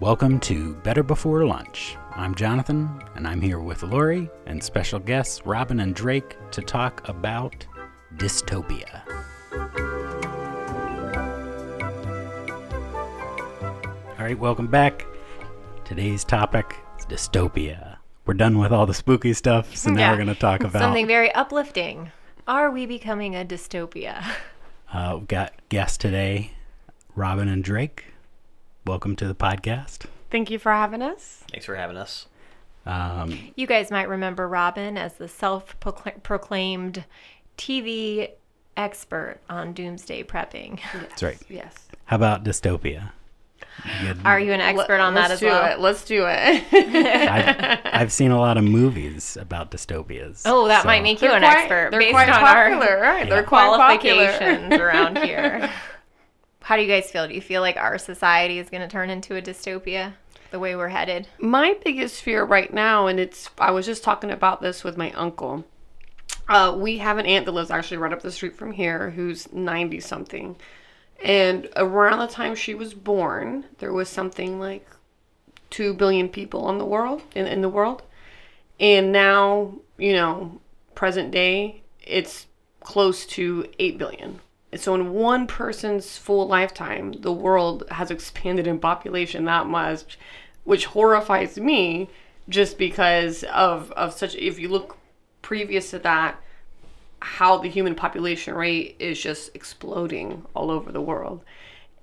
Welcome to Better Before Lunch. I'm Jonathan, and I'm here with Lori and special guests Robin and Drake to talk about dystopia. All right, welcome back. Today's topic is dystopia. We're done with all the spooky stuff, so now Yeah. we're going to talk about. Something very uplifting. Are we becoming a dystopia? Uh, we've got guests today, Robin and Drake. Welcome to the podcast. Thank you for having us. Thanks for having us. Um, You guys might remember Robin as the self proclaimed TV expert on doomsday prepping. that's right. Yes. How about dystopia? You good? Are you an expert on that Let's as do well? It. Let's do it. I've, I've seen a lot of movies about dystopias. Oh, that so- might make you They're an quite- expert They're based quite on popular, our right? Yeah. They're quite popular. qualifications around here. How do you guys feel? Do you feel like our society is going to turn into a dystopia the way we're headed? My biggest fear right now, and it's I was just talking about this with my uncle. Uh, we have an aunt that lives actually right up the street from here who's 90 something. And around the time she was born, there was something like 2 billion people on the world, in, in the world. And now, you know, present day, it's close to 8 billion. So in one person's full lifetime, the world has expanded in population that much, which horrifies me just because of, of such if you look previous to that, how the human population rate is just exploding all over the world.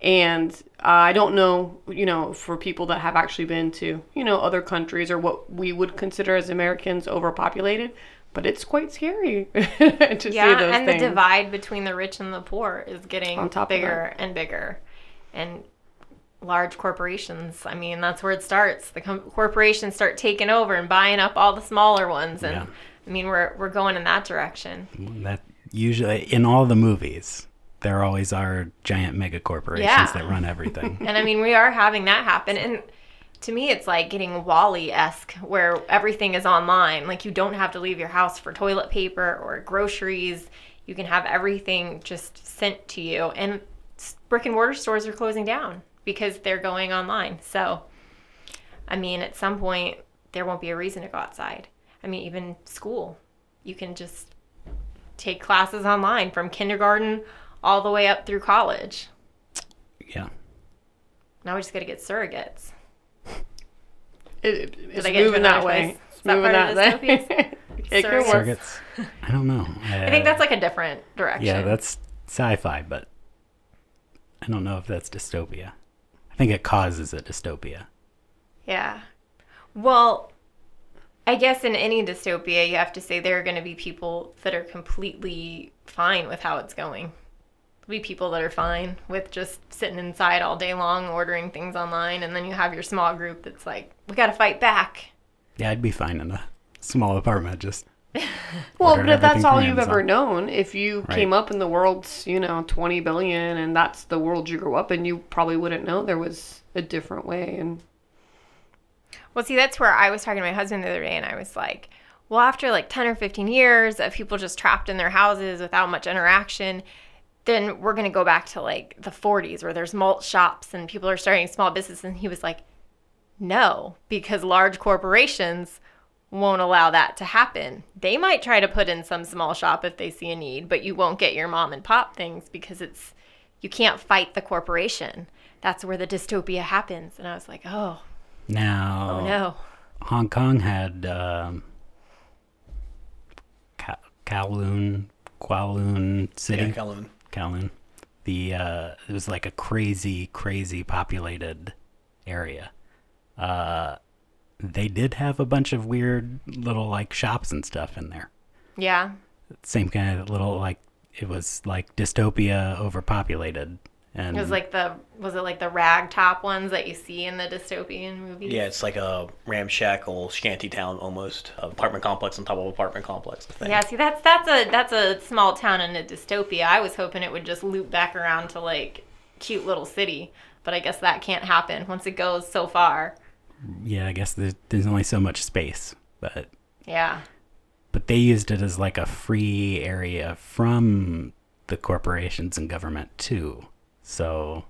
And uh, I don't know, you know, for people that have actually been to, you know, other countries or what we would consider as Americans overpopulated, but it's quite scary to see Yeah, those and things. the divide between the rich and the poor is getting On top bigger and bigger. And large corporations, I mean, that's where it starts. The com- corporations start taking over and buying up all the smaller ones and Yeah. I mean, we're we're going in that direction. That usually in all the movies, there always are giant mega corporations Yeah. that run everything. And I mean, we are having that happen. And to me, it's like getting WALL-E esque, where everything is online. Like, you don't have to leave your house for toilet paper or groceries. You can have everything just sent to you. And brick and mortar stores are closing down because they're going online. So, I mean, at some point, there won't be a reason to go outside. I mean, even school, you can just take classes online from kindergarten all the way up through college. yeah. Now we just got to get surrogates. It, it's I get moving that way. It's that moving part of that way. dystopias? it could Surrogates. work. Surrogates. I don't know. I think that's like a different direction. yeah, that's sci-fi, but I don't know if that's dystopia. I think it causes a dystopia. Yeah. Well, I guess in any dystopia, you have to say there are going to be people that are completely fine with how it's going. There'll be people that are fine with just sitting inside all day long, ordering things online, and then you have your small group that's like, we got to fight back. Yeah, I'd be fine in a small apartment. Just Well, but if that's all you've ever known, if you Right. came up in the world's, you know, 20 billion and that's the world you grew up in, you probably wouldn't know there was a different way. And Well, see, that's where I was talking to my husband the other day, and I was like, well, after like 10 or 15 years of people just trapped in their houses without much interaction, then we're going to go back to like the 40s where there's malt shops and people are starting small businesses. And he was like, no, because large corporations won't allow that to happen. They might try to put in some small shop if they see a need, but you won't get your mom and pop things because it's, you can't fight the corporation. That's where the dystopia happens. And I was like, oh, now, oh no. Hong Kong had um, Ka- Kowloon, Kowloon City. Yeah, Kowloon. Kowloon. The uh, it was like a crazy, crazy populated area. Uh, they did have a bunch of weird little like shops and stuff in there. Yeah. Same kind of little like it was like dystopia overpopulated, and It was like the was it like the rag top ones that you see in the dystopian movies? Yeah, it's like a ramshackle shanty town almost, apartment complex on top of apartment complex. Thing. Yeah, see that's that's a that's a small town in a dystopia. I was hoping it would just loop back around to like cute little city, but I guess that can't happen once it goes so far. yeah, I guess there's, there's only so much space, but Yeah. but they used it as like a free area from the corporations and government too. So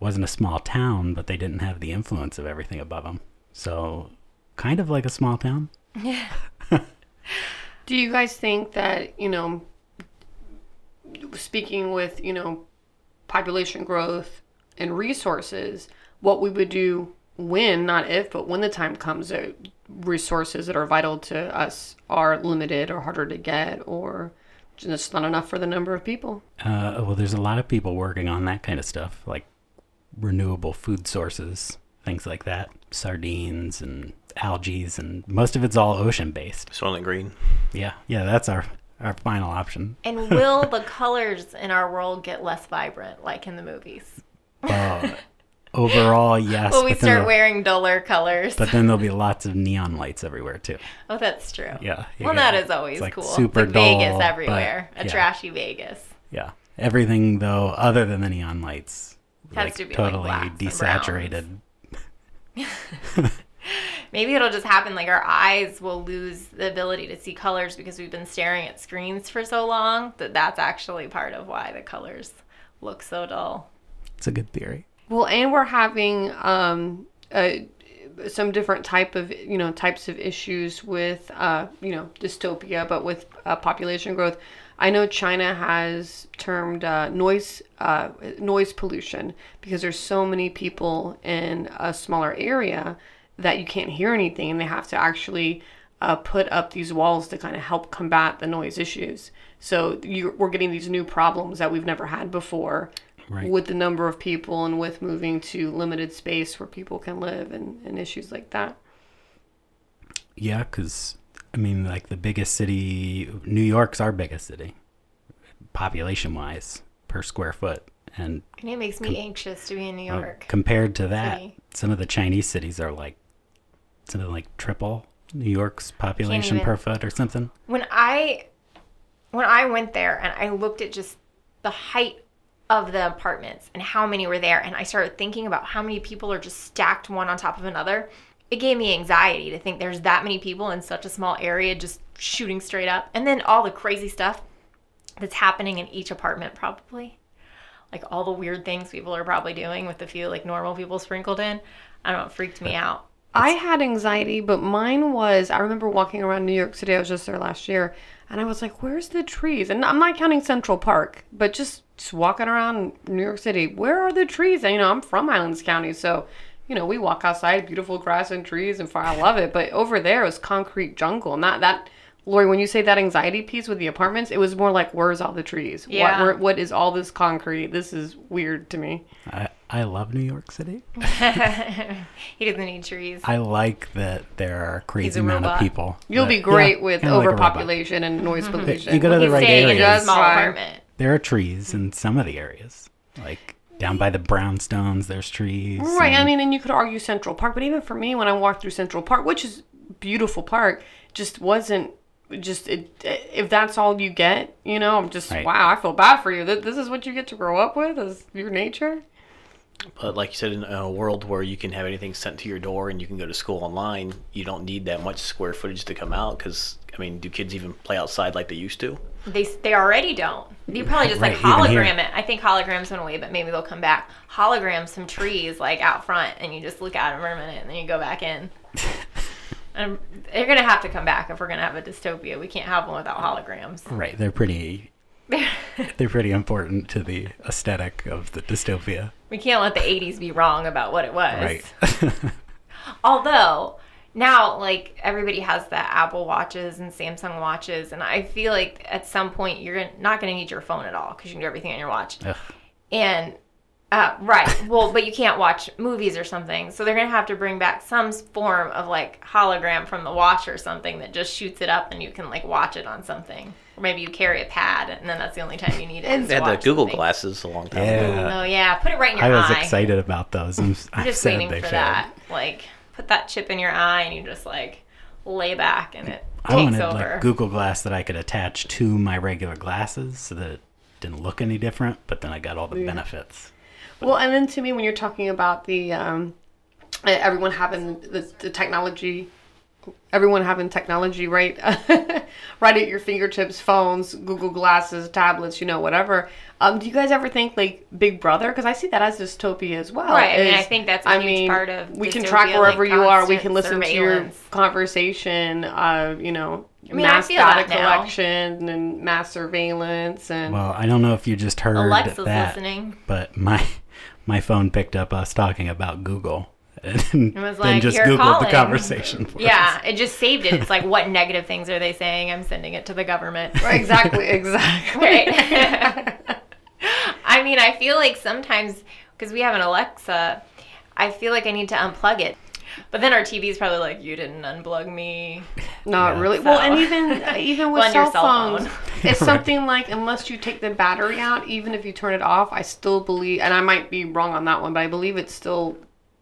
wasn't a small town, but they didn't have the influence of everything above them. So, kind of like a small town. Yeah. Do you guys think that, you know, speaking with, you know, population growth and resources, what we would do when, not if, but when the time comes that resources that are vital to us are limited or harder to get or just not enough for the number of people? Uh, well, there's a lot of people working on that kind of stuff, like renewable food sources, things like that, sardines and algae, and most of it's all ocean based. Soylent Green. Yeah, yeah, that's our our final option. And will the colors in our world get less vibrant, like in the movies? Uh, overall, yes. well, we start wearing duller colors? But then there'll be lots of neon lights everywhere too. oh, that's true. Yeah. Well, that is always it's like cool. Super it's like Vegas dull, but- everywhere. a yeah, trashy Vegas. Yeah. Everything though, other than the neon lights, Has like to be, totally and desaturated. Maybe it'll just happen like our eyes will lose the ability to see colors because we've been staring at screens for so long that that's actually part of why the colors look so dull. It's a good theory. Well, and we're having um, some different type of you know types of issues with uh, you know dystopia, but with uh, population growth. I know China has termed uh, noise uh, noise pollution because there's so many people in a smaller area that you can't hear anything, and they have to actually uh, put up these walls to kind of help combat the noise issues. So you, we're getting these new problems that we've never had before Right. with the number of people and with moving to limited space where people can live and, and issues like that. Yeah, because I mean, like the biggest city, New York's our biggest city, population wise per square foot, and And it makes me anxious to be in New uh, York. compared to that, City. some of the Chinese cities are like something like triple New York's population even- per foot or something. when I when I went there and I looked at just the height of the apartments and how many were there and I started thinking about how many people are just stacked one on top of another, it gave me anxiety to think there's that many people in such a small area just shooting straight up. And then all the crazy stuff that's happening in each apartment probably. Like all the weird things people are probably doing with a few like normal people sprinkled in. I don't know, it freaked me out. I had anxiety, but mine was I remember walking around New York City. I was just there last year, and I was like, "Where's the trees?" And I'm not counting Central Park, but just just walking around New York City. Where are the trees? And you know, I'm from Highlands County, so you know, we walk outside, beautiful grass and trees, and fire. I love it. But over there, it was concrete jungle, and that that. Lori, when you say that anxiety piece with the apartments, it was more like, "Where's all the trees? Yeah. What, where, what is all this concrete? This is weird to me." I I love New York City. he doesn't need trees. I like that there are a crazy a amount of people. You'll that- be great yeah, with kinda like a robot. overpopulation and noise pollution. You go to the He's right staying a areas. small apartment. There are trees in some of the areas, like down by the brownstones. There's trees. Right. I mean, and you could argue Central Park, but even for me, when I walked through Central Park, which is beautiful park, just wasn't just it, if that's all you get, you know, I'm just Right. wow. I feel bad for you. Th- This is what you get to grow up with is your nature. But like you said, in a world where you can have anything sent to your door and you can go to school online, you don't need that much square footage to come out. Because I mean, do kids even play outside like they used to? They they already don't. You probably just like Right, even here. hologram it. I think holograms went away, but maybe they'll come back. Hologram some trees like out front, and you just look at them for a minute, and then you go back in. and they're gonna have to come back if we're gonna have a dystopia. We can't have one without holograms. Right. They're pretty. they're pretty important to the aesthetic of the dystopia. We can't let the '80s be wrong about what it was. Right. Although now, like everybody has the Apple watches and Samsung watches, and I feel like at some point you're not going to need your phone at all because you can do everything on your watch. Ugh. And uh, right, well, but you can't watch movies or something, so they're gonna have to bring back some form of like hologram from the watch or something that just shoots it up and you can like watch it on something. Or maybe you carry a pad and then that's the only time you need it. is They to had the Google something. glasses a long time ago. Yeah. Oh yeah, put it right in your I was eye. excited about those. I'm, I'm I'm just sad waiting they for failed. that. Like, put that chip in your eye and you just like lay back and it I takes wanted over. like Google Glass that I could attach to my regular glasses so that it didn't look any different, but then I got all the benefits. Well, and then to me, when you're talking about the um, uh, everyone having the, the technology, everyone having technology right, right at your fingertips, phones, Google glasses, tablets, you know, whatever. Um, do you guys ever think like Big Brother? Because I see that as dystopia as well. Right, I mean, I think that's a I huge mean, part of we can track wherever like you are. We can listen to your conversation. Uh, you know, I mean, I mass feel data that now. collection and mass surveillance and Well, I don't know if you just heard Alexa's that, listening. but my my phone picked up us talking about Google and was then like, just "You're Googled calling." the conversation. For us. Yeah, us. it just saved it. It's like, what negative things are they saying? I'm sending it to the government. Right, exactly, exactly. Right. I mean, I feel like sometimes because we have an Alexa, I feel like I need to unplug it. But then our TV's probably like, you didn't unplug me. Not Yeah. really. Well, and even uh, even with Well, cell cell phones, phone. it's Right. something like unless you take the battery out, even if you turn it off, I still believe, and I might be wrong on that one, but I believe it's still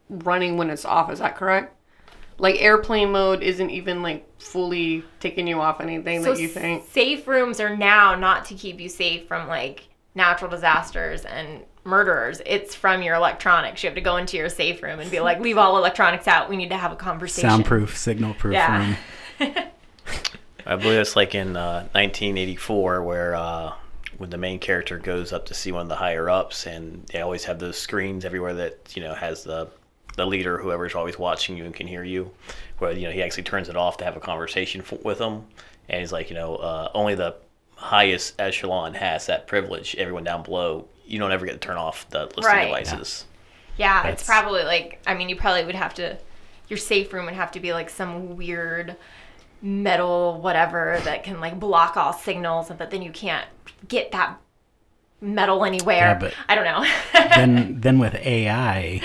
running when it's off. Is that correct? Like airplane mode isn't even like fully taking you off anything So that you think. safe rooms are now not to keep you safe from like natural disasters and murderers. It's from your electronics. You have to go into your safe room and be like, leave all electronics out. We need to have a conversation. soundproof, signal proof Yeah. room. I believe it's like in uh, 1984 where uh, when the main character goes up to see one of the higher ups, and they always have those screens everywhere that you know has the the leader, whoever's always watching you and can hear you. Where you know he actually turns it off to have a conversation f- with them, and he's like, you know, uh, only the highest echelon has that privilege. Everyone down below, you don't ever get to turn off the listening Right. devices. Yeah, That's- it's probably like I mean, you probably would have to your safe room would have to be like some weird metal whatever that can like block all signals, but then you can't get that metal anywhere. Yeah, but- I don't know. then then with AI,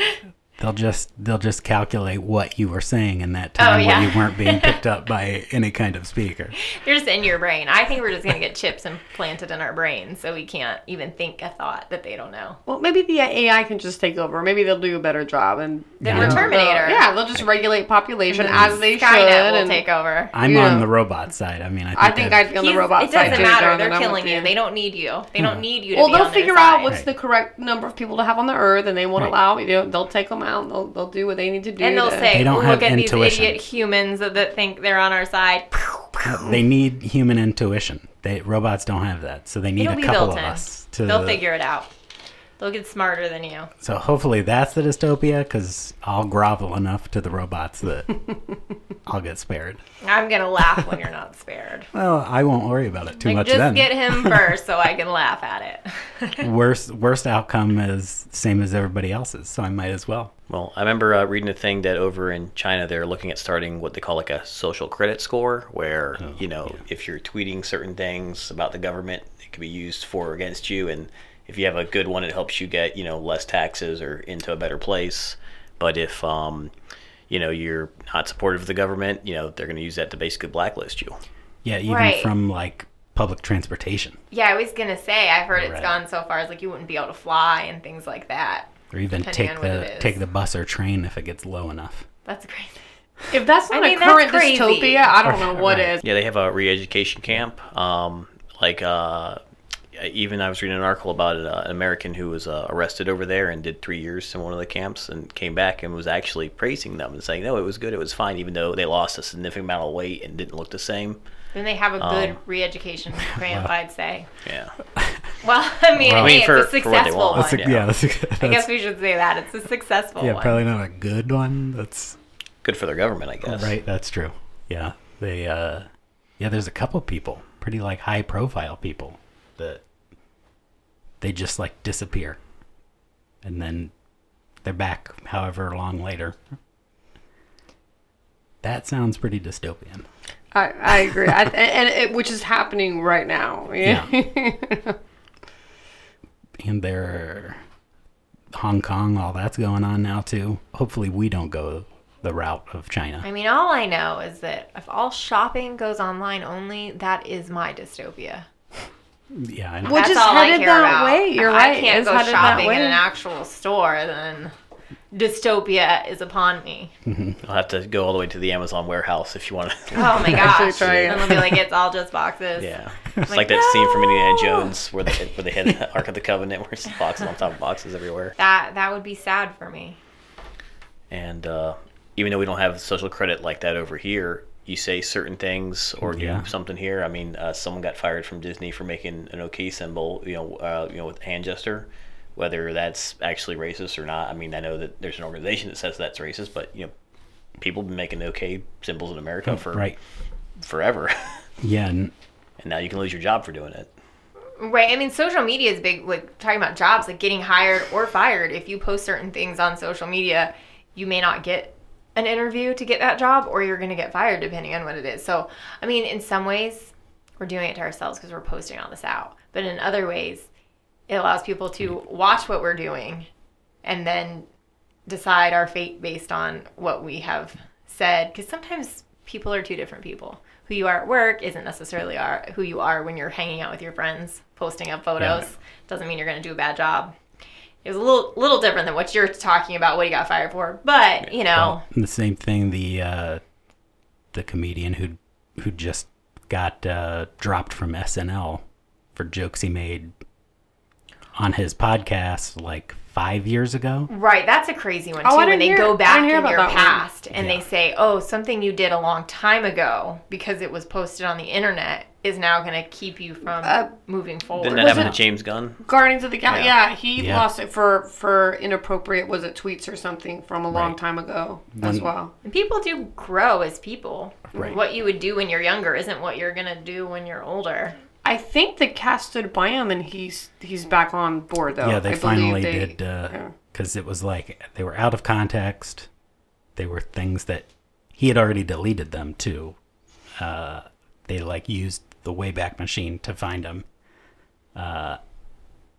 they'll just they'll just calculate what you were saying in that oh, time Oh, yeah. where you weren't being picked up by any kind of speaker. They're just in your brain. I think we're just gonna get chips implanted in our brains, so we can't even think a thought that they don't know. Well, maybe the AI can just take over. Maybe they'll do a better job, and Then Yeah. we're they'll- Terminator. yeah, they'll just regulate population as they should. Skynet will and take over. I'm Yeah. on the robot side. I mean, I think, I think I've- I'd be on the He's- robot it side doesn't too, matter. Jonathan, They're I'm killing with you. They don't need you. They don't hmm. need you to Well, be they'll on their figure out side. what's Right. the correct number of people to have on the earth, and they won't Right. allow you know they'll take them out. They'll they'll do what they need to do. And they'll to- say, They don't "Look have at these idiot humans that, that think they're on our side." they need human intuition. They robots don't have that, so they need It'll a couple built of in. us to. They'll figure it out. They'll get smarter than you. So hopefully that's the dystopia, because I'll grovel enough to the robots that I'll get spared. I'm gonna laugh when you're not spared. Well, I won't worry about it too Like, much just then. get him first so I can laugh at it. worst worst outcome is same as everybody else's, so I might as well. Well, I remember uh, reading a thing that over in China they're looking at starting what they call like a social credit score, where you know if you're tweeting certain things about the government, it can be used for or against you, and if you have a good one, it helps you get you know less taxes or into a better place. But if um, you know you're not supportive of the government, you know they're going to use that to basically blacklist you. Yeah, even Right. from like public transportation, yeah, I was gonna say I've heard it's gone so far as like you wouldn't be able to fly and things like that. or even take on what it the take the bus or train if it gets low enough. That's crazy. if that's not I mean, a current crazy. dystopia, I don't know what Right. is. Yeah, they have a re-education camp. Um, like uh, even I was reading an article about uh, an American who was uh, arrested over there and did three years in one of the camps and came back and was actually praising them and saying, "No, it was good, it was fine," even though they lost a significant amount of weight and didn't look the same. Then they have a good Um, re-education camp, I'd say. Yeah, Well, I mean, Well, hey, I mean, for- it's a for what successful one. That's a, yeah. yeah, that's, a, I that's guess we should say that it's a successful yeah, one. probably not a good one. That's good for their government, I guess. right. That's true. Yeah, they uh, yeah. There's a couple of people, pretty like high profile people that they just like disappear, and then they're back however long later. That sounds pretty dystopian. I, I agree, I, and it, which is happening right now. Yeah. and they're Hong Kong, all that's going on now too. Hopefully, we don't go the route of China. I mean, all I know is that if all shopping goes online only, that is my dystopia. Yeah, I know. Which That's is all I headed care that about. way. You're if right. I can't It's go headed that shopping in an actual store, then dystopia is upon me. I'll have to go all the way to the Amazon warehouse if you want to. Oh my gosh! try it. And they'll be like, it's all just boxes. Yeah, it's Like, like, that scene from Indiana! Jones where they where they had the Ark of the Covenant, where it's boxes on top of boxes everywhere. That that would be sad for me. And uh, even though we don't have social credit like that over here, you say certain things or Yeah. do something here. I mean, uh, someone got fired from Disney for making an OK symbol, you know, uh, you know, with hand gesture. Whether that's actually racist or not, I mean, I know that there's an organization that says that's racist, but you know, people have been making OK symbols in America for Right. forever, Yeah. And and now you can lose your job for doing it. Right. I mean, social media is big. Like talking about jobs, like getting hired or fired. If you post certain things on social media, you may not get an interview to get that job, or you're going to get fired depending on what it is. So, I mean, in some ways, we're doing it to ourselves because we're posting all this out. But in other ways, it allows people to watch what we're doing and then decide our fate based on what we have said. Because sometimes people are two different people. Who you are at work isn't necessarily are who you are when you're hanging out with your friends, posting up photos. Yeah. Doesn't mean you're going to do a bad job. It was a little little different than what you're talking about. What he got fired for, but you know, Well, the same thing. The uh, the comedian who who just got uh, dropped from SNL for jokes he made on his podcast like five years ago. Right, that's a crazy one too. Oh, I when they hear- go back in your that one. past and they say, "Oh, something you did a long time ago because it was posted on the internet is now going to keep you from Uh, moving forward." Didn't that Was happen to James Gunn? Guardians of the Galaxy. Yeah. Yeah. he Yeah. lost it for for inappropriate was it tweets or something from a long Right. time ago as well. And people do grow as people. Right. What you would do when you're younger isn't what you're going to do when you're older. I think the cast stood by him and he's he's back on board though. yeah, they I finally they- did yeah. because it was like they were out of context. They were things that he had already deleted them too. Uh, they like used the Wayback Machine to find him. Uh,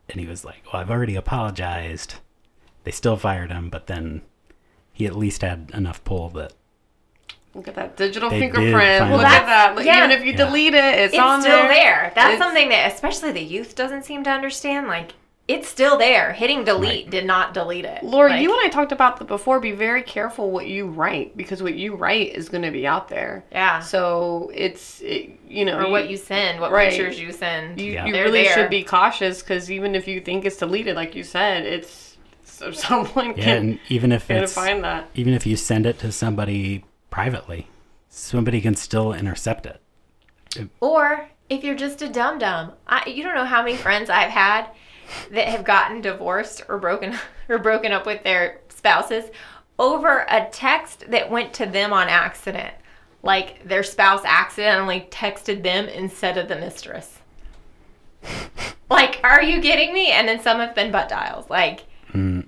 and he was like, "Well, I've already apologized." They still fired him, but then he at least had enough pull that Look at that digital They fingerprint. Look Well, at that. Like, yeah. Even if you Yeah. delete it, it's, It's on still there. there. That's It's- something that especially the youth doesn't seem to understand. Like it's still there. Hitting delete Right. did not delete it. Lori, Like, you and I talked about that before. Be very careful what you write because what you write is going to be out there. Yeah. So it's it, you know or what you send, what Right. pictures you send. you, Yeah. you really there. should be cautious because even if you think it's deleted, like you said, it's so someone yeah, can and even if can it's find that. even if you send it to somebody privately, somebody can still intercept it. Or if you're just a dum dum, you don't know how many friends I've had that have gotten divorced or broken or broken up with their spouses over a text that went to them on accident. Like their spouse accidentally texted them instead of the mistress. like, are you kidding me? And then some have been butt dials. Like,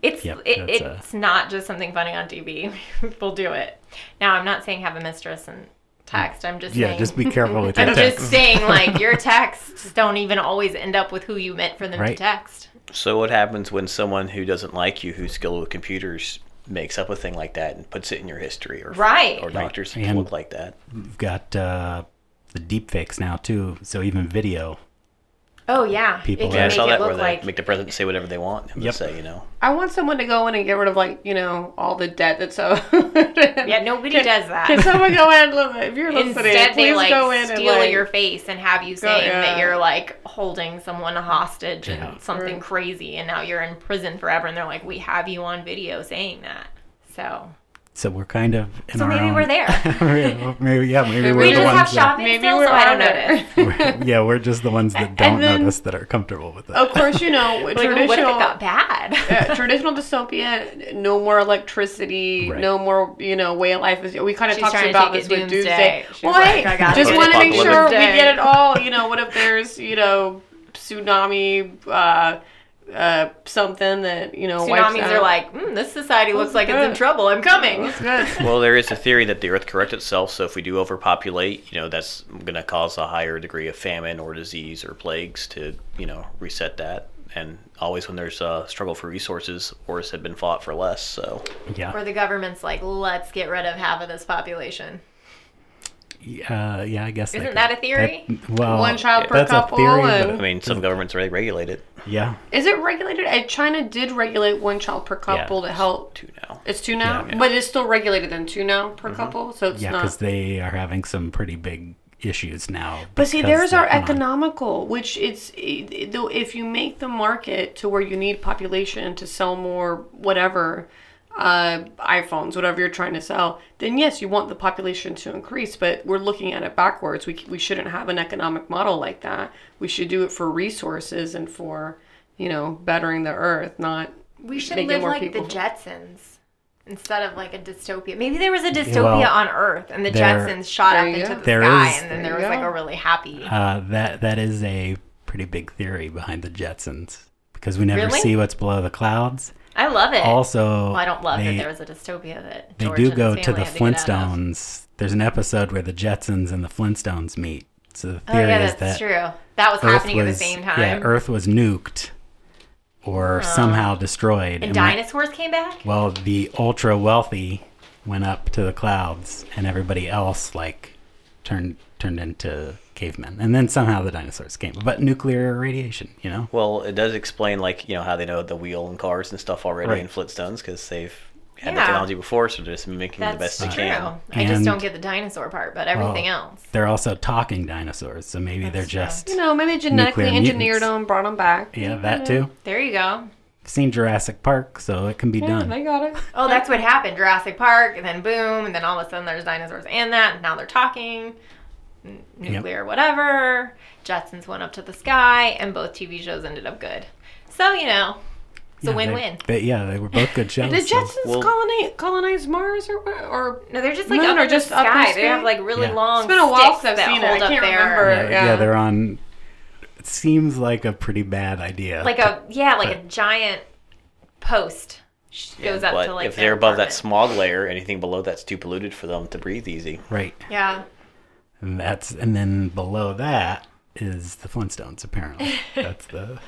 it's yep, it, that's a- it's not just something funny on TV. People do it. Now, I'm not saying have a mistress and text. I'm just Yeah, saying just be careful with your I'm text. just saying, like, your texts don't even always end up with who you meant for them Right. to text. So what happens when someone who doesn't like you, who's skilled with computers, makes up a thing like that and puts it in your history, or Right. or doctors And- look like that? We've got uh, the deep fakes now too, so even video. Oh, yeah. People it can Yeah, I make saw it that where look they like. make the president say whatever they want him Yep. to say. You know, I want someone to go in and get rid of like you know all the debt that's owed. yeah, nobody Can- does that. Can someone go in? Look, If you're listening, Instead, please they like go in steal and like, your face and have you saying yeah. that you're like holding someone hostage Yeah. and something Right. crazy, and now you're in prison forever. And they're like, "We have you on video saying that." So, So we're kind of in so our maybe own. we're there. maybe yeah, maybe We we're we the just ones have that, Maybe still, we're so I don't notice. we're- yeah, we're just the ones that don't then- notice that are comfortable with it. Of course, you know Like, oh, what if it traditional. got bad? uh, traditional dystopia, no more electricity, Right. no more, you know, way of life is. We kind of She's talked about this it with doomsday. Doomsday. She's Well, like, hey, I gotta just want to make sure we get it all. You know, what if there's, you know, tsunami, uh, uh, something that you know wipes Tsunamis out. are like, mm, this society looks like it's in trouble. I'm coming. That's good. well, there is a theory that the Earth corrects itself. So if we do overpopulate, you know, that's going to cause a higher degree of famine or disease or plagues to, you know, reset that. And always when there's a struggle for resources, wars have been fought for less. So yeah, Or the government's like, let's get rid of half of this population. Uh, yeah, I guess. Isn't could- that a theory? that- well, One child per that's couple A theory, and- I mean, some governments already regulate it. yeah, Is it regulated? Uh, China did regulate one child per couple to help. Too now. It's two now, Yeah. but it's still regulated then two now per couple. So it's yeah, not. because they are having some pretty big issues now. But see, because there's they're our on- economical, which it's it- it- though if you make the market to where you need population to sell more whatever, uh, iPhones, whatever you're trying to sell, then yes, you want the population to increase. But we're looking at it backwards. We we shouldn't have an economic model like that. We should do it for resources and for you know bettering the earth, not We should live more like people. the Jetsons instead of like a dystopia. Maybe there was a dystopia well, on Earth and the there- Jetsons shot up you into go. the There sky is- and then There there you was like a really happy. Uh, that that is a pretty big theory behind the Jetsons because we never Really? see what's below the clouds. I love it. Also, well, I don't love they, that there was a dystopia that they George do go to the had to of. Flintstones. There's an episode where the Jetsons and the Flintstones meet. So the Oh theory yeah, is that's that true. That was Earth happening was at the same time. yeah, Earth was nuked or somehow destroyed. and when- dinosaurs came back. well, the ultra wealthy went up to the clouds, and everybody else like turned turned into cavemen, and then somehow the dinosaurs came. But nuclear radiation, you know. Well, it does explain like you know how they know the wheel and cars and stuff already Right. in Flintstones because they've had the technology before, so they're just mimicking the That's best they true. can. I just don't get the dinosaur part, but everything else. They're also talking dinosaurs, so maybe they're That's true. just you know maybe genetically engineered mutants. them, brought them back. yeah that too. There you go. Seen Jurassic Park, so it can be Yeah, done. they got it. Oh, that's what happened. Jurassic Park, and then boom, and then all of a sudden there's dinosaurs and that, and now they're talking. N- Nuclear, whatever. Jetsons went up to the sky, and both TV shows ended up good. So, you know, it's Yeah, a win win. They, they- yeah, they were both good shows. Did so- Jetsons Well- colonize, colonize Mars or what? Or No, they're just like Moon up or in the just up in sky. space? They have like really Yeah. long It's been a while sticks since I've that seen it. hold I up can't remember. yeah, yeah. yeah, they're on. It seems like a pretty bad idea. like a yeah, like a giant post sh- goes up but to like if they're above that smog layer, anything below that's too polluted for them to breathe easy. right, Yeah. And that's and then below that is the Flintstones. Apparently, that's the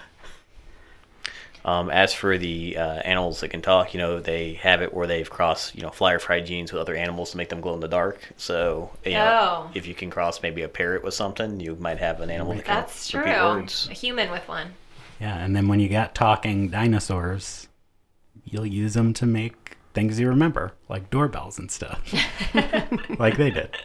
Um, as for the uh, animals that can talk, you know, they have it where they've crossed, you know, firefly genes with other animals to make them glow in the dark. So, you know, Oh. if you can cross maybe a parrot with something, you might have an animal that can That's true. repeat words. A human with one. yeah. And then when you got talking dinosaurs, you'll use them to make things you remember, like doorbells and stuff, like they did.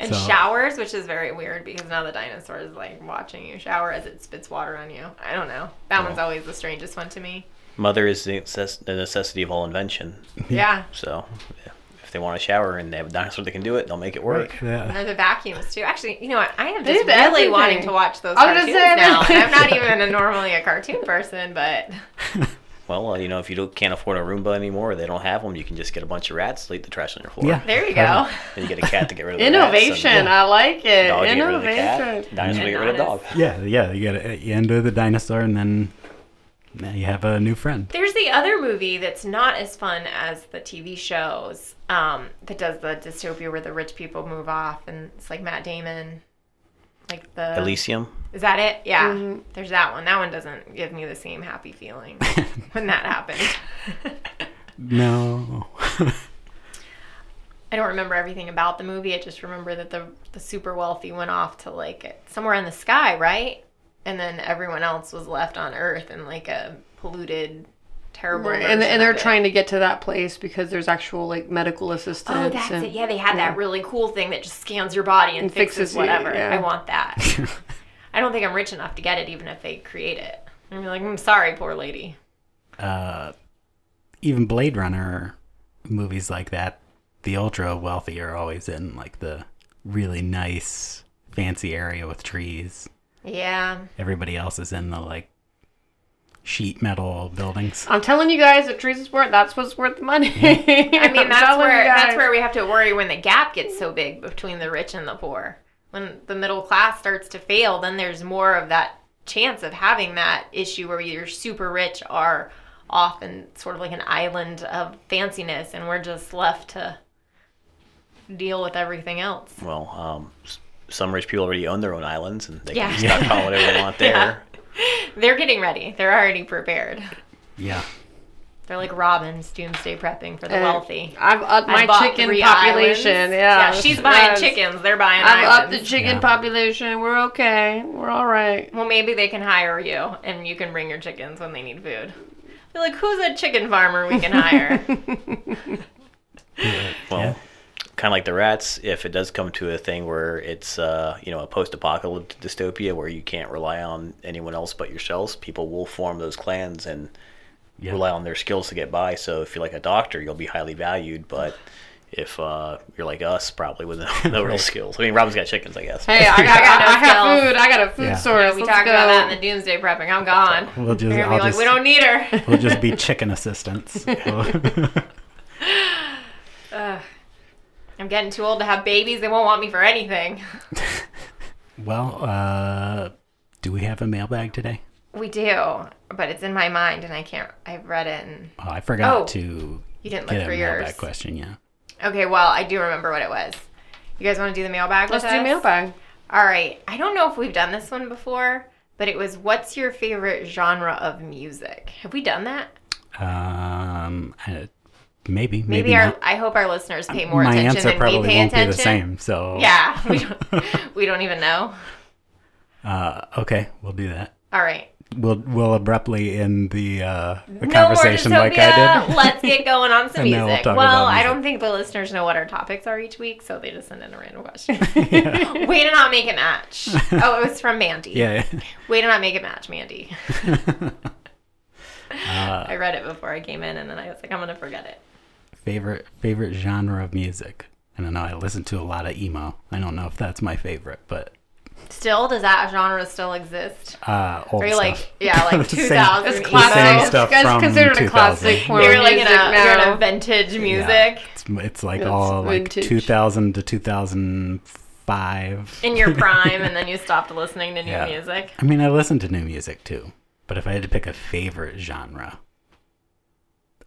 And So- showers, which is very weird because now the dinosaur is like watching you shower as it spits water on you. I don't know. That one's always the strangest one to me. Mother is the, necess- the necessity of all invention. Yeah. So, yeah, if they want a shower and they have a dinosaur that can do it, they'll make it work. And Yeah. they're the vacuums too. Actually, you know what? I am They just really everything. wanting to watch those I was cartoons now. I'm not even a, normally a cartoon person, but Well, uh, you know, if you don't, can't afford a Roomba anymore, or they don't have them, you can just get a bunch of rats to eat the trash on your floor. Yeah. there you go. And you get a cat to get rid of the Innovation. Rats, I like it. and dog to get rid of the Innovation. cat. Dinosaur to And get rid of dog. Yeah, yeah, you get it. You end with the dinosaur, and then now you have a new friend. There's the other movie that's not as fun as the TV shows um, that does the dystopia where the rich people move off and it's like Matt Damon. Like the Elysium. Is that it? Yeah. Mm-hmm. There's that one. That one doesn't give me the same happy feeling when that happened. No. I don't remember everything about the movie. I just remember that the the super wealthy went off to like somewhere in the sky, right? And then everyone else was left on Earth in like a polluted, terrible. Right. And, and they're trying to get to that place because there's actual like medical assistance. Oh, that's and, it. Yeah, they had yeah. that really cool thing that just scans your body and, And fixes, fixes you, whatever. yeah. I want that. I don't think I'm rich enough to get it, even if they create it. I'm like, I'm sorry, poor lady. uh, even Blade Runner movies like that, the ultra wealthy are always in like the really nice, fancy area with trees. Yeah. Everybody else is in the like sheet metal buildings. I'm telling you guys, if trees is worth, that's what's worth the money. I mean, that's where that's where we have to worry when the gap gets so big between the rich and the poor. When the middle class starts to fail, then there's more of that chance of having that issue where you're super rich are off in sort of like an island of fanciness, and we're just left to deal with everything else. Well, um, some rich people already own their own islands, and they Yeah. can just stockpile whatever they want there. They're getting ready. They're already prepared. Yeah. They're like Robins, doomsday prepping for the Uh, wealthy. I've upped I my chicken population. islands. Yeah, she's buying Yes. chickens. They're buying I've upped the chicken Yeah. population. We're okay. We're all right. Well, maybe they can hire you, and you can bring your chickens when they need food. They're like, who's a chicken farmer we can hire? Well, Yeah. Kind of like the rats, if it does come to a thing where it's, uh, you know, a post-apocalyptic dystopia where you can't rely on anyone else but yourselves, people will form those clans and Yeah. rely on their skills to get by. So if you're like a doctor, you'll be highly valued. But if uh, you're like us, probably with no, no real skills. I mean, Robin's got chickens, I guess. Hey, I got, I got, no I have food. I got a food Yeah. source. we Let's talked go. about that in the doomsday prepping. I'm gone. We'll just, They're I'll be like, just, we don't need her. we'll just be chicken assistants. Ugh. I'm getting too old to have babies. They won't want me for anything. well, uh, do we have a mailbag today? We do, but it's in my mind and I can't. I've read it and Oh, I forgot Oh, to you didn't get look a for mailbag yours. question. Yeah. Okay, well, I do remember what it was. You guys want to do the mailbag? Let's with do us? mailbag. All right. I don't know if we've done this one before, but it was what's your favorite genre of music? Have we done that? Um, I- maybe, maybe, Maybe, our. I hope our listeners pay more My attention answer than probably we pay won't attention. be the same. So Yeah, we don't, we don't even know. Uh, okay, we'll do that. All right. We'll we'll abruptly end the uh, the No conversation like. I did. Let's get going on some we'll music. talk well, about I don't think the listeners know what our topics are each week, so they just send in a random question. Way to not make it match. Oh, it was from Mandy. yeah. Way to not make it match, Mandy. uh, I read it before I came in, and then I was like, I'm gonna forget it. Favorite favorite genre of music. I don't know. I listen to a lot of emo. I don't know if that's my favorite, but Still, does that genre still exist? uh, old Are you stuff. like, yeah, like The same- 2000 It's emo? classic. same stuff It's from considered a classic form You're of like in music a, you're in a vintage Yeah. music It's, it's like It's all like vintage. 2000 to 2005. in your prime, and then you stopped listening to new Yeah. music. I mean, I listen to new music too, but if I had to pick a favorite genre,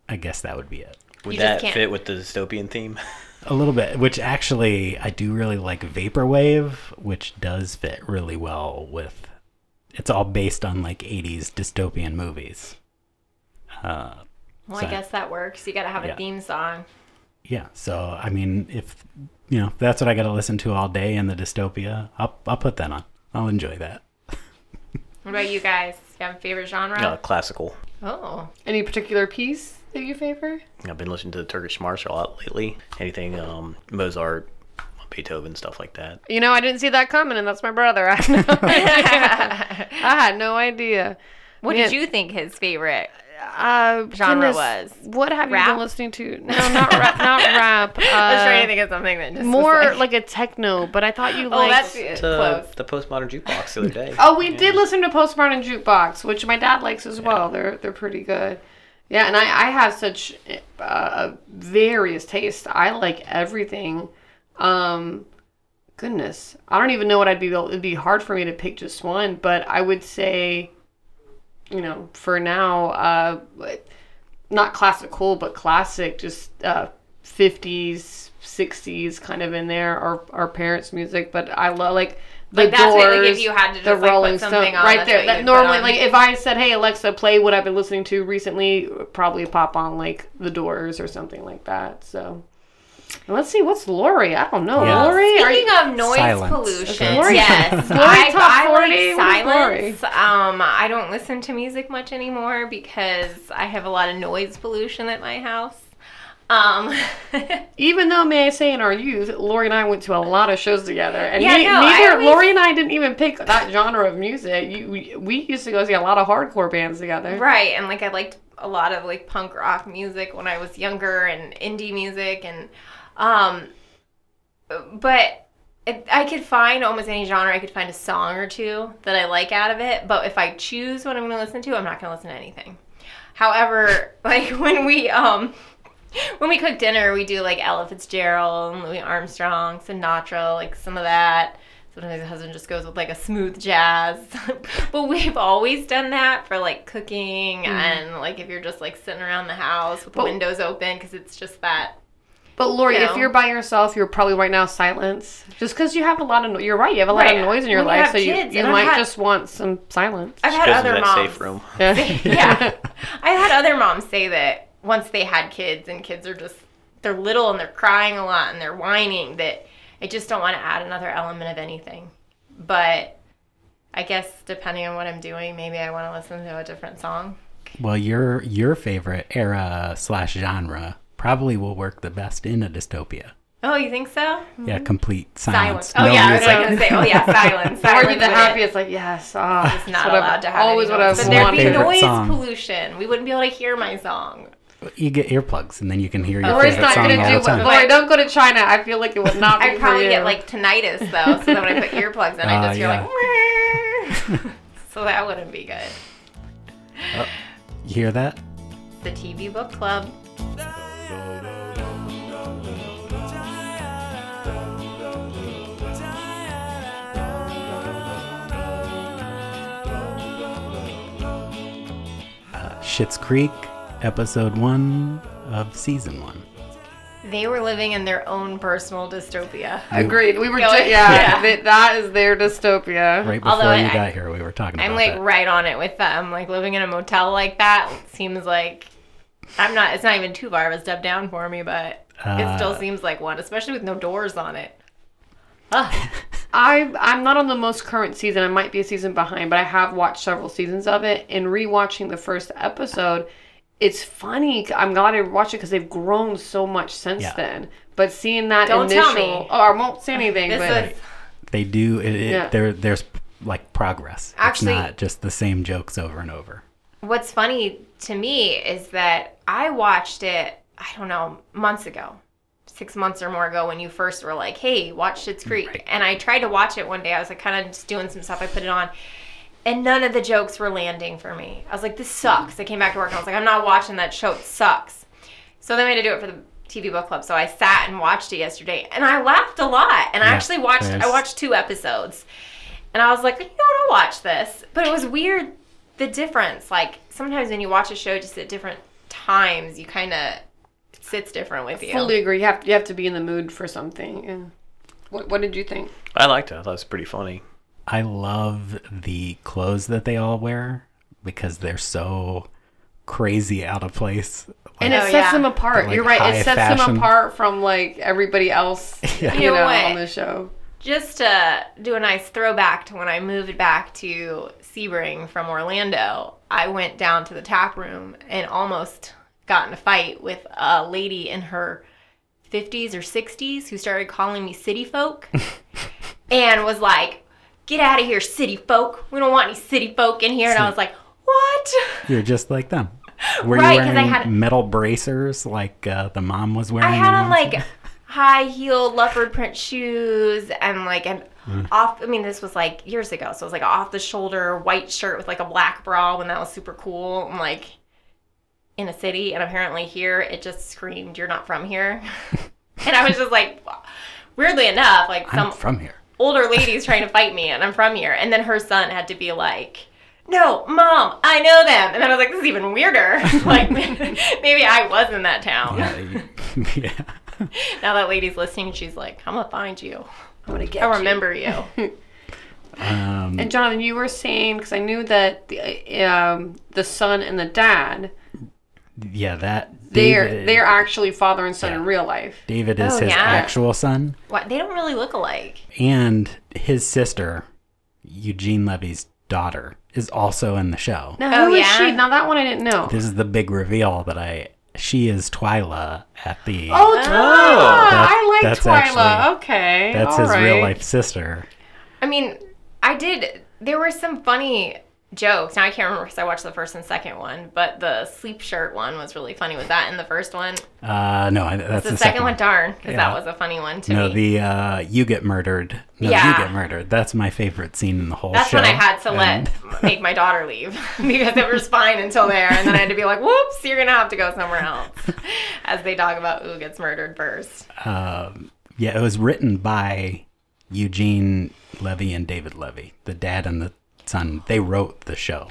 I guess that would be it. Would You that fit with the dystopian theme? A little bit, which actually I do really like vaporwave, which does fit really well with. It's all based on like '80s dystopian movies. Uh, Well, So- I guess that works. You gotta have a theme song. yeah, so I mean, if you know if that's what I got to listen to all day in the dystopia, I'll I'll put that on. I'll enjoy that. What about you guys? You have a favorite genre? Uh, classical. Oh, Any particular piece that you favor? I've been listening to the Turkish March a lot lately. Anything um, Mozart, Beethoven, stuff like that. You know, I didn't see that coming, and that's my brother. I had no idea. I had no idea. what Man, did you think his favorite? uh, genre goodness, was? What have you been listening to? No, not rap. Not rap. Uh, I was trying to think of something that just was more like, like, a techno, but I thought you oh, liked. that's To close. the postmodern jukebox the other day. Oh, we did listen to Postmodern Jukebox, which my dad likes as well. They're they're pretty good. Yeah, and I, I have such uh, various tastes. I like everything. Um, goodness, I don't even know what I'd be. able It'd be hard for me to pick just one, but I would say, you know, for now, uh, not classical, but classic, just uh, 50s, 60s, kind of in there. Our our parents' music, but I love like. The Like, that's what, like, if Doors, you had to the just, like, put Rolling something Stones, on, right there. That normally, like, if I said, "Hey Alexa, play what I've been listening to recently," probably pop on like The Doors or something like that. So, let's see, what's Lori? I don't know. Yeah. Lori, are Speaking you, of noise Silence. pollution, Lori- yes, Lori I, top I 40? like What is silence. Um, I don't listen to music much anymore because I have a lot of noise pollution at my house. Um, even though may I say in our youth, Lori and I went to a lot of shows together, and Yeah, ne- no, neither always- Lori and I didn't even pick that genre of music. You, we, we used to go see a lot of hardcore bands together. right, and like I liked a lot of like punk rock music when I was younger and indie music and um, but. It, I could find almost any genre. I could find a song or two that I like out of it. But if I choose what I'm going to listen to, I'm not going to listen to anything. However, like when we um when we cook dinner, we do like Ella Fitzgerald, and Louis Armstrong, Sinatra, like some of that. Sometimes the husband just goes with like a smooth jazz. but we've always done that for like cooking mm. and like if you're just like sitting around the house with the But- windows open because it's just that. But Lori, You if you're by yourself, you're probably right now silence. Just because you have a lot of, no- you're right, you have a lot Right. of noise in your When life, have so you, kids, you and might had- just want some silence. I've had other moms. safe room. yeah. I've had other moms say that once they had kids and kids are just they're little and they're crying a lot and they're whining that I just don't want to add another element of anything. But I guess depending on what I'm doing, maybe I want to listen to a different song. Well, your your favorite era slash genre probably will work the best in a dystopia. Oh, you think so? Yeah, mm-hmm. complete Silence. silence. Oh No yeah, I was music. like gonna say. Oh yeah, silence. Or silence you the happiest, like yes, oh, It's not allowed to have always any what. I've But there'd be noise song. pollution. We wouldn't be able to hear my song. You get earplugs, and then you can hear your Lori's favorite not song gonna all do the time. what. Lori, don't go to China. I feel like it would not be I'd probably for you. get like tinnitus though. So then when I put earplugs in, I Ah, just hear yeah. like. so that wouldn't be good. You hear that? The TV book club. Schitt's Creek, episode one of season one. They were living in their own personal dystopia. Agreed. We were, Yeah, ju- yeah. yeah. that- that is their dystopia. Right before Although you I- got here, we were talking about I'm about like that. right on it with them. Like living in a motel like that seems like I'm not. It's not even too far of a step down for me, but it still Uh, seems like one, especially with no doors on it. Ugh. I I'm not on the most current season. I might be a season behind, but I have watched several seasons of it. And rewatching the first episode, it's funny. I'm glad I watched it because they've grown so much since Yeah. then. But seeing that Don't tell initial, me. oh, I won't say anything. This but is They do. It, it, Yeah. there, there's like progress. Actually- it's not just the same jokes over and over. what's funny to me is that I watched it. I don't know months ago, six months or more ago when you first were like, "Hey, watch Schitt's Creek," Right. and I tried to watch it one day. I was like, kind of just doing some stuff. I put it on. And none of the jokes were landing for me. I was like, this sucks. I came back to work and I was like, I'm not watching that show. It sucks. So then we had to do it for the TV book club. So I sat and watched it yesterday and I laughed a lot. And I actually watched I watched two episodes. And I was like, you know what, I'll watch this. But it was weird the difference. Like sometimes when you watch a show just at different times, you kinda sits different with you. fully agree. You have you have to be in the mood for something. Yeah. What What did you think? I liked it. I thought it was pretty funny. I love the clothes that they all wear because they're so crazy out of place. And it sets yeah. them apart. Like You're right. It sets fashion. them apart from like everybody else. Yeah. You You know know, what? on the show. just to do a nice throwback to when I moved back to Sebring from Orlando, I went down to the tap room and almost got in a fight with a lady in her 50s or 60s who started calling me city folk and was like, Get out of here, city folk. We don't want any city folk in here. And I was like, What? You're just like them. Were Right, you 'cause I wearing had- metal bracers like uh, the mom was wearing? I had on like high heeled leopard print shoes and like an Mm. off. I mean, this was like years ago, so it was like off the shoulder white shirt with like a black bra when that was super cool. I'm like in a city, and apparently here it just screamed, "You're not from here." and I was just like, weirdly enough, like I'm from here. Older lady's trying to fight me, and I'm from here. And then her son had to be like, "No, mom, I know them." And then I was like, "This is even weirder." like maybe I was in that town. Yeah, yeah. Now that lady's listening, she's like, "I'm gonna find you. I'm gonna get. I'll you. remember you." Um, And Jonathan, you were saying because I knew that the um, the son and the dad yeah, that they're David, they're actually father and son Yeah. in real life. David is Oh, his yeah. actual son, what? They don't really look alike. and his sister, Eugene Levy's daughter, is also in the show. No, Oh, who is yeah? she? Now that one I didn't know. This is the big reveal that I. She is Twyla at the. Oh, oh, Twyla! That's- I like that's Twyla. actually- okay, that's all his real life sister. I mean, I did. There were some funny jokes. Now I can't remember because I watched the first and second one, but the sleep shirt one was really funny. Was that in the first one? Uh, no, I- that's The, the, second, one, darn, because Yeah. that was a funny one to No, me. the uh, you get murdered. No, Yeah. you get murdered. That's my favorite scene in the whole That's show. when I had to And- let make my daughter leave because it was fine until there, and then I had to be like, "Whoops, you're gonna have to go somewhere else." As they talk about who gets murdered first. um, yeah, it was written by Eugene Levy and David Levy, the dad and the son. They wrote the show.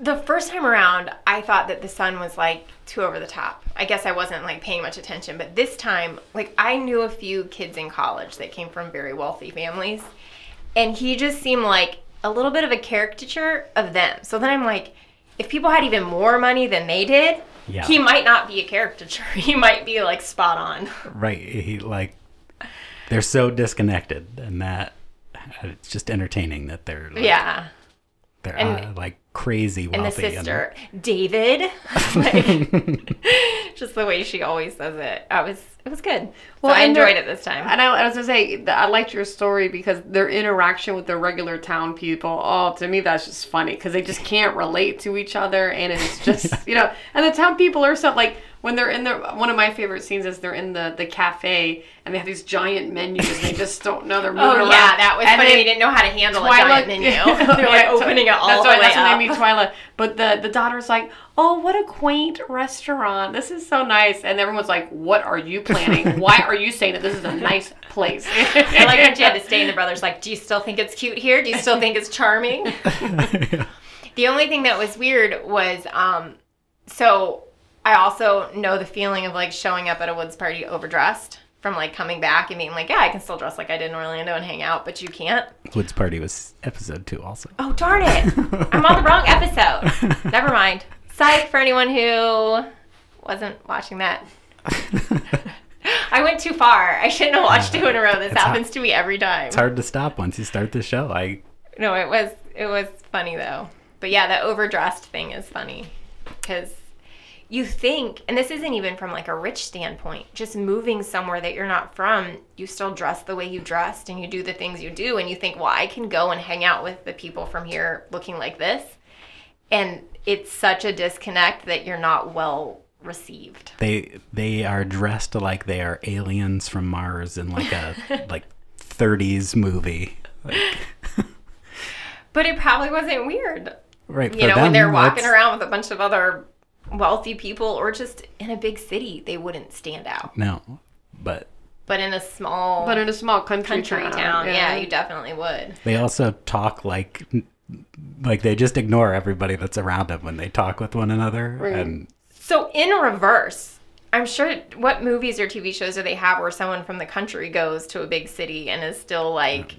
The first time around, I thought that the son was like too over the top. I guess I wasn't like paying much attention, but this time, like I knew a few kids in college that came from very wealthy families, and he just seemed like a little bit of a caricature of them. So then I'm like, if people had even more money than they did, Yeah. he might not be a caricature. He might be like spot on. Right. He like they're so disconnected, and that it's just entertaining that they're like, Yeah. They're And- uh, like crazy wealthy. and the wealthy. sister David, like, just the way she always says it. I was it was good. Well, I enjoyed it this time. And I, I was gonna say, I liked your story because their interaction with the regular town people. Oh, to me, that's just funny because they just can't relate to each other, and it's just you know. And the town people are so like when they're in the. One of my favorite scenes is they're in the the cafe and they have these giant menus and they just don't know they're moving Oh around. yeah, that was And funny. then we didn't know how to handle a Twyla- giant menu. They're like Yeah, opening it all that's the why, way That's up. what made me Twyla. But the the daughter's like, "Oh, what a quaint restaurant! This is so nice." And everyone's like, "What are you planning? Why are you saying that this is a nice place?" I like when she had to stay, and the brother's like, "Do you still think it's cute here? Do you still think it's charming?" The only thing that was weird was, um, so I also know the feeling of like showing up at a woods party overdressed from like coming back and being like, yeah, I can still dress like I did in Orlando and hang out, but you can't. Woods Party was episode two also. Oh darn it! I'm on the wrong episode. Never mind. Psych for anyone who wasn't watching that. I went too far. I shouldn't have watched two in a row. This It's happens to me every time. It's hard to stop once you start the show. I No, it was it was funny though. But yeah, the overdressed thing is funny because you think, and this isn't even from like a rich standpoint, just moving somewhere that you're not from, you still dress the way you dressed and you do the things you do, and you think, well, I can go and hang out with the people from here looking like this, and it's such a disconnect that you're not well received. they they are dressed like they are aliens from Mars in like a like 30s movie. Like, But it probably wasn't weird. right you know, them, when they're walking around with a bunch of other wealthy people or just in a big city, they wouldn't stand out. No, but But in a small but in a small country, country town, town, yeah. you definitely would. they also talk like like they just ignore everybody that's around them when they talk with one another. Right. And So in reverse, I'm sure what movies or TV shows do they have where someone from the country goes to a big city and is still like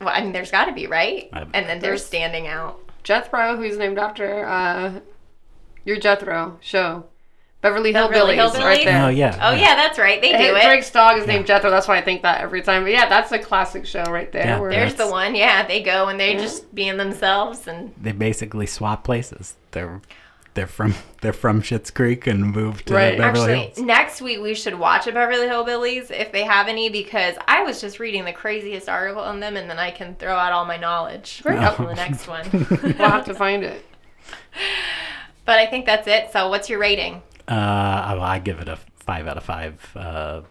well, I mean, there's got to be, right? I- And then they're standing out. Jethro, who's named after uh, your Jethro show, Beverly Beverly Hillbillies, right there. oh yeah, Oh yeah, that's right. They do it. Drake's dog is named Jethro. That's why I think that every time. But yeah, that's a classic show right there. Yeah, where- There's the one. Yeah, they go and they're just being themselves and they basically swap places. They're they're from they're from Schitt's Creek and moved to Right. Beverly Actually, Hills. next week we should watch a Beverly Hillbillies if they have any because I was just reading the craziest article on them and then I can throw out all my knowledge Great. on the next one. we'll have to find it. but I think that's it. So what's your rating? Uh, well, I give it a five out of five. Uh,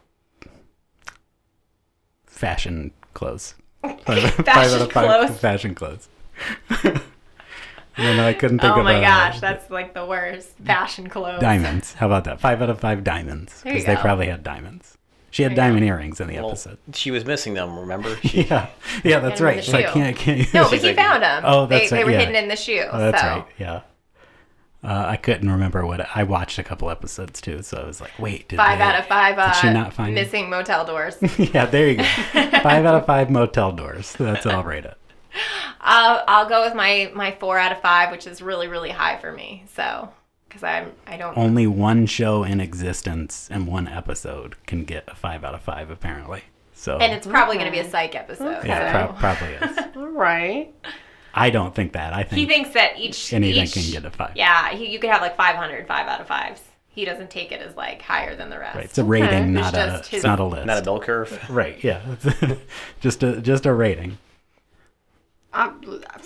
fashion clothes. Five, five out of five clothes? fashion clothes. and then I couldn't think oh of my a- gosh, that's like the worst. Fashion clothes. diamonds. How about that? Five out of five diamonds because they probably had diamonds. She had There you diamond earrings in the Well, episode. she was missing them. Remember? She, Yeah, yeah, that's right. the So I can't, can't. No, but She's he like- found them. Oh, that's they, they were yeah. hidden in the shoe. Oh, that's so. right. Yeah. Uh, I couldn't remember what I watched a couple episodes too, so I was like, "Wait, did Five they- out of five. Uh, Did she not find it? missing motel doors. yeah, there you go. Five out of five motel doors. That's what I'll rate it. I'll I'll go with my my four out of five, which is really really high for me. So because I'm I don't Only one show in existence and one episode can get a five out of five, apparently. So and it's probably going to be a psych episode. yeah, so. prob- probably is. All right. I don't think that. I think He thinks that each anything each- can get a five. Yeah, he, you could have like 500 five out of fives. He doesn't take it as like higher than the rest. Right, it's a rating, It's not a. just It's his- not a list. not a bell curve. Right. Yeah. just a just a rating. Um,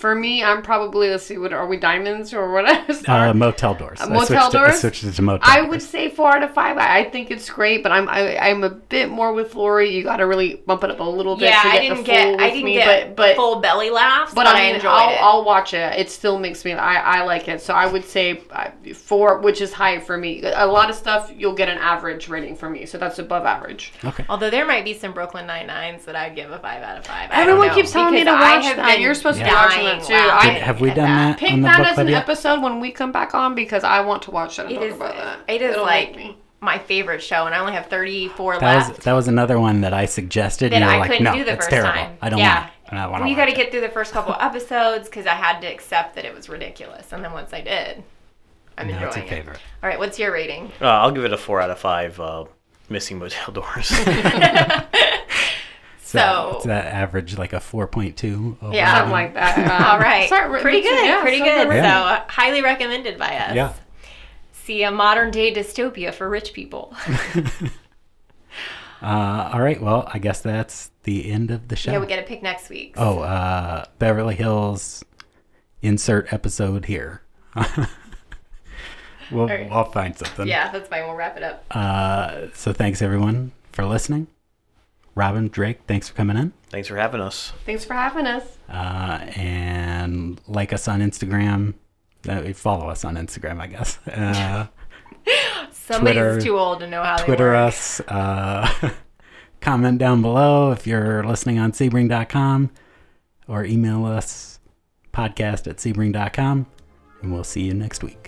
for me, I'm probably let's see, what are we diamonds or what? Uh, motel doors. I motel switched to- I doors? switched it to motel. I doors. would say four out of five. I, I think it's great, but I'm I, I'm a bit more with Lori. You got to really bump it up a little bit yeah, to I get didn't the get full I didn't me, get but but full belly laughs, but, but I I mean, enjoyed I'll, it. I'll watch it. It still makes me. I, I like it. So I would say uh, four, which is high for me. A lot of stuff you'll get an average rating from me, so that's above average. Okay. Although there might be some Brooklyn Nine Nines that I'd give a five out of five. I don't Everyone know, keeps telling me to watch that. You're supposed to be Yeah. Watching that too. laughing I Have we done that? pick on the that book as an yet? episode when we come back on because I want to watch it and It talk is. about that. It is It'll like my favorite show, and I only have 34 That left. was that was another one that I suggested. that and you were I like, couldn't no, do the first terrible. time. I don't yeah. want it. I Well, you got to get through the first couple episodes because I had to accept that it was ridiculous, and then once I did, I'm No, enjoying it's a it. favorite. All right, what's your rating? Uh, I'll give it a four out of five. Uh, missing motel doors. So that, So- that average like a 4.2? overall? Yeah. Something like that. Uh, All right. start- pretty good. yeah, pretty good. like- So uh, highly recommended by us. Yeah. See a modern day dystopia for rich people. Uh, all right. Well, I guess that's the end of the show. yeah, we get to pick next week's. oh, uh, Beverly Hills insert episode here. we'll, right. I'll find something. Yeah, that's fine. We'll wrap it up. Uh, so thanks everyone for listening. Robin, Drake, thanks for coming in. Thanks for having us. Thanks for having us. Uh, and like us on Instagram. Uh, follow us on Instagram, I guess. Uh, Somebody's Twitter- too old to know how they Twitter work. us. Uh, comment down below if you're listening on sebring.com or email us podcast at sebring.com. And we'll see you next week.